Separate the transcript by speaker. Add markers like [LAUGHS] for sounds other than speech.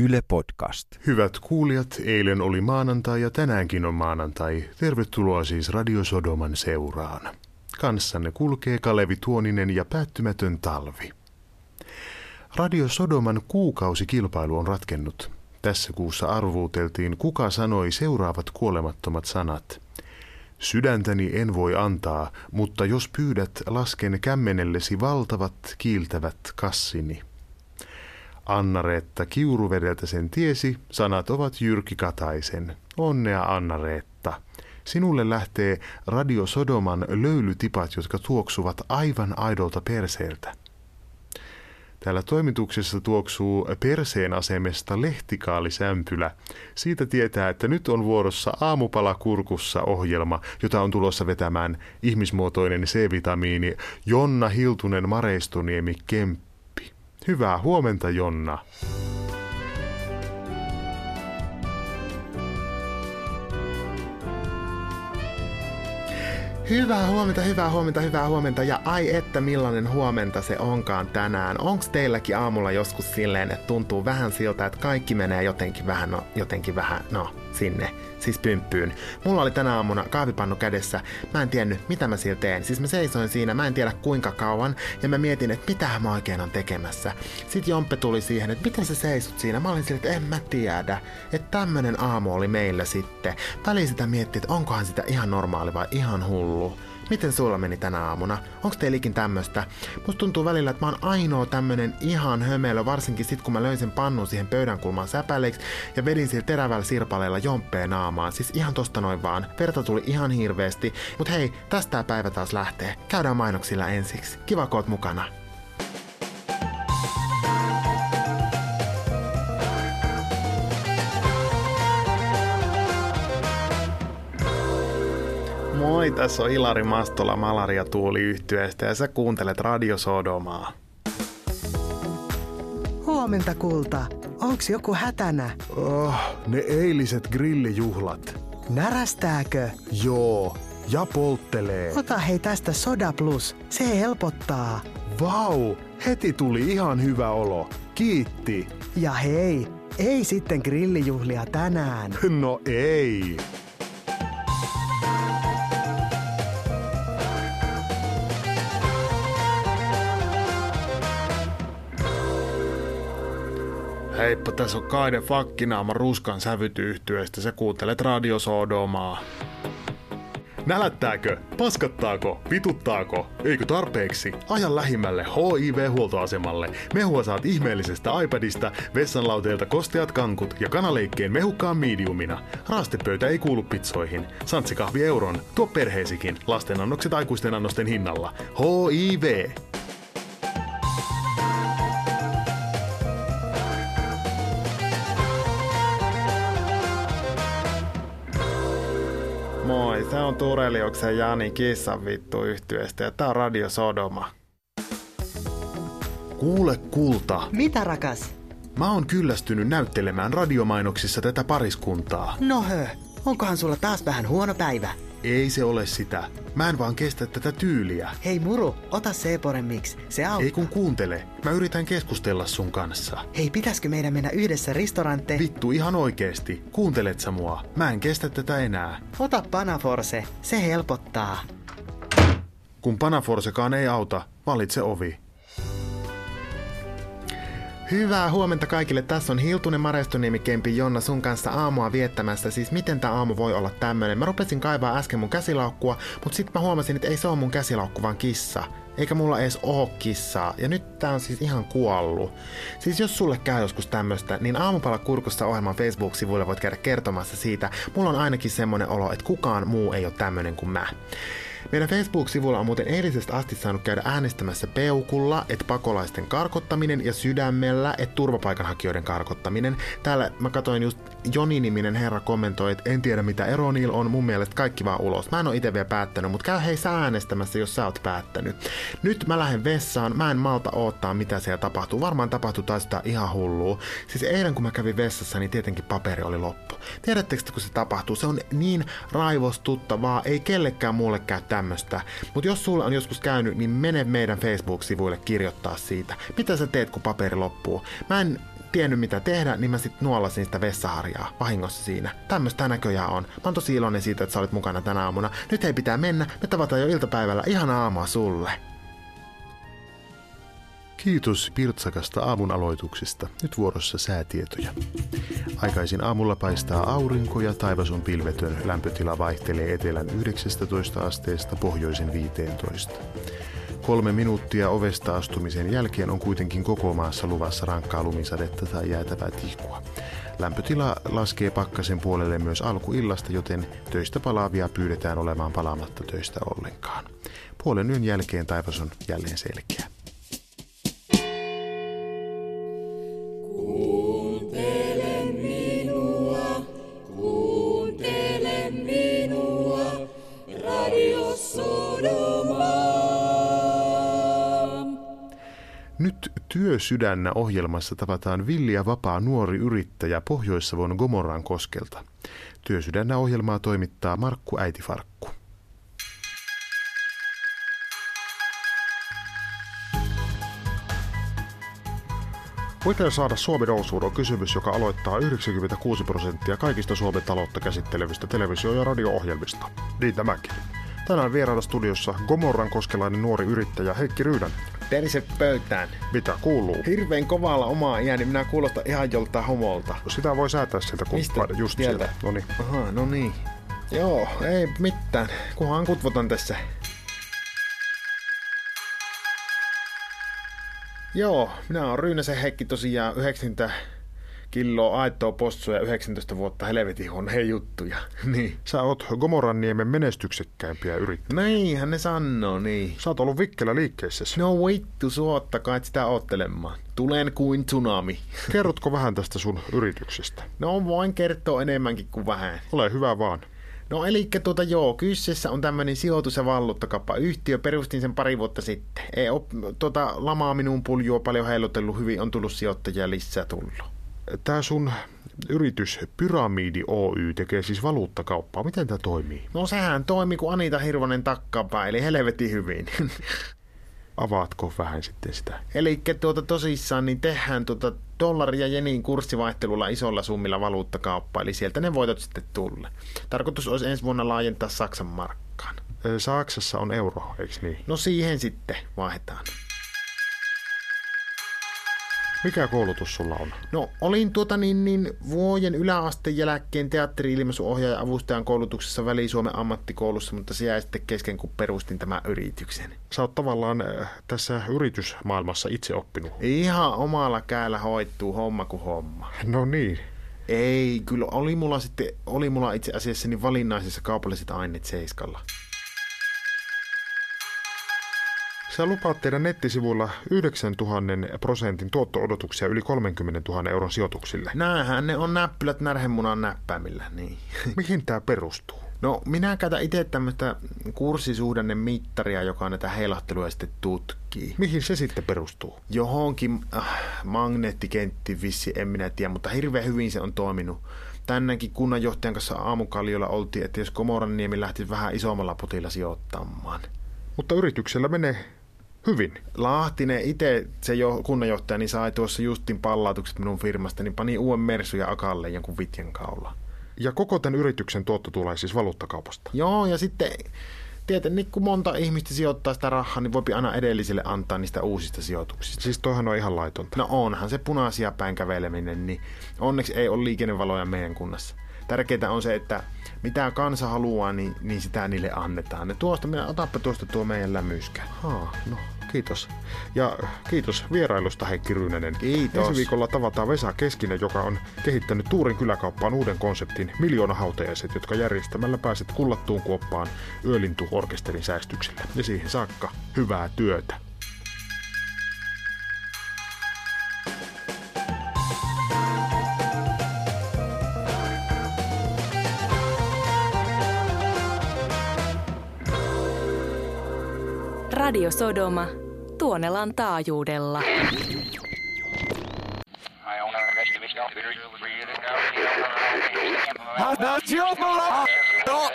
Speaker 1: Yle Podcast.
Speaker 2: Hyvät kuulijat, eilen oli maanantai ja tänäänkin on maanantai. Tervetuloa siis Radio Sodoman seuraan. Kanssanne kulkee Kalevi Tuoninen ja päättymätön talvi. Radio Sodoman kuukausikilpailu on ratkennut. Tässä kuussa arvuuteltiin, kuka sanoi seuraavat kuolemattomat sanat. Sydäntäni en voi antaa, mutta jos pyydät, lasken kämmenellesi valtavat kiiltävät kassini. Anna-Reetta Kiuruvedeltä sen tiesi, sanat ovat Jyrki Kataisen. Onnea Anna-Reetta. Sinulle lähtee Radio Sodoman löylytipat, jotka tuoksuvat aivan aidolta perseeltä. Täällä toimituksessa tuoksuu perseen asemesta lehtikaalisämpylä. Siitä tietää, että nyt on vuorossa aamupala kurkussa ohjelma, jota on tulossa vetämään ihmismuotoinen C-vitamiini Jonna Hiltunen Mareistoniemi Kemppi. Hyvää huomenta, Jonna.
Speaker 3: Hyvää huomenta, hyvää huomenta, hyvää huomenta ja ai että millainen huomenta se onkaan tänään. Onks teilläkin aamulla joskus silleen, että tuntuu vähän siltä, että kaikki menee jotenkin vähän, no, jotenkin vähän, no, sinne, siis pymppyyn. Mulla oli tänä aamuna kahvipannu kädessä, mä en tiennyt mitä mä sillä teen. Siis mä seisoin siinä, mä en tiedä kuinka kauan, ja mä mietin, että mitä mä oikein on tekemässä. Sitten Jompe tuli siihen, että miten sä seisut siinä? Mä olin sillä, että en mä tiedä. Että tämmönen aamu oli meillä sitten. Väliin sitä miettii, että onkohan sitä ihan normaali vai ihan hullu. Miten sulla meni tänä aamuna? Onko teilläkin tämmöstä? Musta tuntuu välillä, että mä oon ainoa tämmönen ihan hömelö, varsinkin sit kun mä löin sen pannun siihen pöydän kulmaan säpäleiksi ja vedin sillä terävällä sirpaleella jomppeen naamaan. Siis ihan tosta noin vaan. Verta tuli ihan hirveesti. Mut hei, tästä päivä taas lähtee. Käydään mainoksilla ensiksi. Kiva kun oot mukana. Moi, tässä on Ilari Mastola Malaria Tuuli yhtyeestä ja sä kuuntelet Radio Sodomaa.
Speaker 4: Huomenta kulta. Onks joku hätänä?
Speaker 2: Oh, ne eiliset grillijuhlat.
Speaker 4: Närästääkö?
Speaker 2: Joo, ja polttelee.
Speaker 4: Ota hei tästä Soda Plus. Se helpottaa.
Speaker 2: Vau, heti tuli ihan hyvä olo. Kiitti.
Speaker 4: Ja hei, ei sitten grillijuhlia tänään.
Speaker 2: No ei. Heippa, tässä on Kaide Fakkinaama Ruskan sävytyyhtyeestä. Sä kuuntelet Radio Sodomaa. Nälättääkö? Paskattaako? Vituttaako? Eikö tarpeeksi? Aja lähimmälle HIV-huoltoasemalle. Mehua saat ihmeellisestä iPadista, vessanlauteelta kosteat kankut ja kanaleikkeen mehukkaan mediumina. Raastepöytä ei kuulu pitsoihin. Santsikahvi euron. Tuo perheesikin. Lastenannokset aikuisten annosten hinnalla. HIV!
Speaker 3: On Tureliuksen Jani Kissan vittu yhtyeestä ja tää on Radio Sodoma.
Speaker 2: Kuule kulta,
Speaker 4: Mitä rakas?
Speaker 2: mä oon kyllästynyt näyttelemään radiomainoksissa tätä pariskuntaa.
Speaker 4: No hö, onkohan sulla taas vähän huono päivä?
Speaker 2: Ei se ole sitä. Mä en vaan kestä tätä tyyliä.
Speaker 4: Hei muru, ota Seeporen miksi, se auttaa.
Speaker 2: Ei kun kuuntele. Mä yritän keskustella sun kanssa.
Speaker 4: Hei, pitäisikö meidän mennä yhdessä ristorante?
Speaker 2: Vittu ihan oikeesti. Kuuntelet sä mua? Mä en kestä tätä enää.
Speaker 4: Ota Panaforse, se helpottaa.
Speaker 2: Kun Panaforsekaan ei auta, valitse ovi.
Speaker 3: Hyvää huomenta kaikille. Tässä on Hiltunen Marestoniemi Kempi Jonna sun kanssa aamua viettämässä. Siis miten tämä aamu voi olla tämmönen? Mä rupesin kaivaa äsken mun käsilaukkua, mutta sitten mä huomasin, että ei se ole mun käsilaukku, vaan kissa. Eikä mulla edes oo kissaa. Ja nyt tää on siis ihan kuollut. Siis jos sulle käy joskus tämmöstä, niin Aamupala kurkussa ohjelman Facebook-sivuilla voit käydä kertomassa siitä. Mulla on ainakin semmonen olo, että kukaan muu ei ole tämmönen kuin mä. Meidän Facebook-sivulla on muuten eilisestä asti saanut käydä äänestämässä peukulla, että pakolaisten karkottaminen ja sydämellä, että turvapaikanhakijoiden karkottaminen. Täällä mä katsoin just Joni-niminen herra kommentoi, että en tiedä mitä ero niillä on, mun mielestä kaikki vaan ulos. Mä en oo itse vielä päättänyt, mutta käy hei sä äänestämässä, jos sä oot päättänyt. Nyt mä lähden vessaan, mä en malta odottaa mitä siellä tapahtuu. Varmaan tapahtuu taas jotain ihan hullua. Siis eilen kun mä kävin vessassa, niin tietenkin paperi oli loppu. Tiedättekö, kun se tapahtuu? Se on niin raivostuttavaa, ei kellekään muulle käy tämmöstä. Mutta jos sulla on joskus käynyt, niin mene meidän Facebook-sivuille kirjoittaa siitä. Mitä sä teet, kun paperi loppuu? Mä en tiennyt mitä tehdä, niin mä sit nuolasin sitä vessaharjaa vahingossa siinä. Tämmöstä näköjään on. Mä oon tosi iloinen siitä, että sä olit mukana tänä aamuna. Nyt ei pitää mennä, me tavataan jo iltapäivällä. Ihan aamua sulle.
Speaker 2: Kiitos Pirtsakasta aamun aloituksesta. Nyt vuorossa säätietoja. Aikaisin aamulla paistaa aurinko ja taivas on pilvetön. Lämpötila vaihtelee etelän 19 asteesta pohjoisen 15. Kolme minuuttia ovesta astumisen jälkeen on kuitenkin koko maassa luvassa rankkaa lumisadetta tai jäätävää tihkua. Lämpötila laskee pakkasen puolelle myös alkuillasta, joten töistä palaavia pyydetään olemaan palaamatta töistä ollenkaan. Puolen yön jälkeen taivas on jälleen selkeä. Nyt Työsydännä ohjelmassa tavataan villi ja vapaa nuori yrittäjä Pohjois-Savon Gomorran koskelta. Työsydännä ohjelmaa toimittaa Markku Äitifarkku.
Speaker 1: Miten saada Suomi nousuun on kysymys, joka aloittaa 96 prosenttia kaikista Suomen taloutta käsittelevistä televisio- ja radio-ohjelmista. Niin tämäkin. Tänään vieraana studiossa Gomorran koskelainen nuori yrittäjä Heikki Ryydän.
Speaker 3: Tervetuloa pöytään.
Speaker 1: Mitä kuuluu?
Speaker 3: Hirveän kovalla omaa iäni, minä kuulostan ihan joltain homolta.
Speaker 1: Sitä voi säätää sieltä kumppaiden just
Speaker 3: Sieltä?
Speaker 1: sieltä. No niin.
Speaker 3: Aha, no niin. Joo, ei mitään. Kunhan kutvotan tässä. Joo, minä olen Ryynäsen Heikki tosiaan 90 kiloa aitoa possua ja 19 vuotta helvetin huonoja juttuja. [LAUGHS] niin.
Speaker 1: Sä oot Gomorran niemen menestyksekkäimpiä yrittäjiä.
Speaker 3: Niinhän ne sanoo, niin.
Speaker 1: Sä oot ollut vikkelä liikkeessä.
Speaker 3: No vittu, suottakaa et sitä oottelemaan. Tulen kuin tsunami. [LAUGHS]
Speaker 1: Kerrotko vähän tästä sun yrityksestä?
Speaker 3: No voin kertoa enemmänkin kuin vähän.
Speaker 1: Ole hyvä vaan.
Speaker 3: No eli tuota joo, kyseessä on tämmöinen sijoitus- ja valuuttakauppayhtiö. Perustin sen pari vuotta sitten. Ei ole tuota, lamaa minun puljua paljon heilutellut hyvin, on tullut sijoittajia lisää tullut.
Speaker 1: Tää sun yritys Pyramidi Oy tekee siis valuuttakauppaa. Miten tämä toimii?
Speaker 3: No sehän toimi kuin Anita Hirvonen takkapää, eli helvetin hyvin. [LAUGHS]
Speaker 1: Avaatko vähän sitten sitä?
Speaker 3: eli tuota, tosissaan niin tehdään tuota dollari ja jenin kurssivaihtelulla isolla summilla valuuttakauppaa, eli sieltä ne voitot sitten tulle. Tarkoitus olisi ensi vuonna laajentaa Saksan markkaan.
Speaker 1: Saksassa on euro, eikö niin?
Speaker 3: No siihen sitten vaihdetaan.
Speaker 1: Mikä koulutus sulla on?
Speaker 3: No, olin tuota niin, niin vuoden yläasteen jälkeen teatteri-ilmaisuohjaaja avustajan koulutuksessa Väli-Suomen ammattikoulussa, mutta se jäi sitten kesken, kun perustin tämän yrityksen.
Speaker 1: Sä oot tavallaan äh, tässä yritysmaailmassa itse oppinut.
Speaker 3: Ihan omalla käällä hoittuu homma kuin homma.
Speaker 1: No niin.
Speaker 3: Ei, kyllä oli mulla sitten, oli mulla itse asiassa niin valinnaisissa kaupalliset aineet seiskalla.
Speaker 1: Sä lupaat teidän nettisivuilla 9000 prosentin tuotto-odotuksia yli 30 000 euron sijoituksille.
Speaker 3: Näähän ne on näppylät närhemunan näppäimillä, niin. [LAUGHS]
Speaker 1: Mihin tämä perustuu?
Speaker 3: No, minä käytän itse tämmöistä kurssisuhdanne mittaria, joka näitä heilahteluja sitten tutkii.
Speaker 1: Mihin se sitten perustuu?
Speaker 3: Johonkin äh, magneettikenttiin vissi, en minä tiedä, mutta hirveän hyvin se on toiminut. Tänäänkin kunnanjohtajan kanssa aamukaljolla oltiin, että jos Komoranniemi lähti vähän isommalla potilla sijoittamaan.
Speaker 1: Mutta yrityksellä menee hyvin.
Speaker 3: Lahtinen itse, se jo, kunnanjohtaja, niin sai tuossa justin pallautukset minun firmasta, niin pani uuden Mersu ja Akalle jonkun vitjan kaula.
Speaker 1: Ja koko tämän yrityksen tuotto tulee siis valuuttakaupasta.
Speaker 3: Joo, ja sitten tietenkin kun monta ihmistä sijoittaa sitä rahaa, niin voipi aina edelliselle antaa niistä uusista sijoituksista.
Speaker 1: Siis toihan on ihan laitonta.
Speaker 3: No onhan se punaisia päin käveleminen, niin onneksi ei ole liikennevaloja meidän kunnassa. Tärkeintä on se, että mitä kansa haluaa, niin, niin sitä niille annetaan. Ne tuosta, minä otappa tuosta tuo meidän lämyskä.
Speaker 1: Haa, no kiitos. Ja kiitos vierailusta Heikki Ryynänen.
Speaker 3: Kiitos.
Speaker 1: Ensi viikolla tavataan Vesa Keskinen, joka on kehittänyt Tuurin kyläkauppaan uuden konseptin Miljoona hautajaiset, jotka järjestämällä pääset kullattuun kuoppaan Yölintu-orkesterin säästyksellä. Ja siihen saakka hyvää työtä.
Speaker 5: Radio Sodoma. Tuonelan taajuudella.
Speaker 6: No,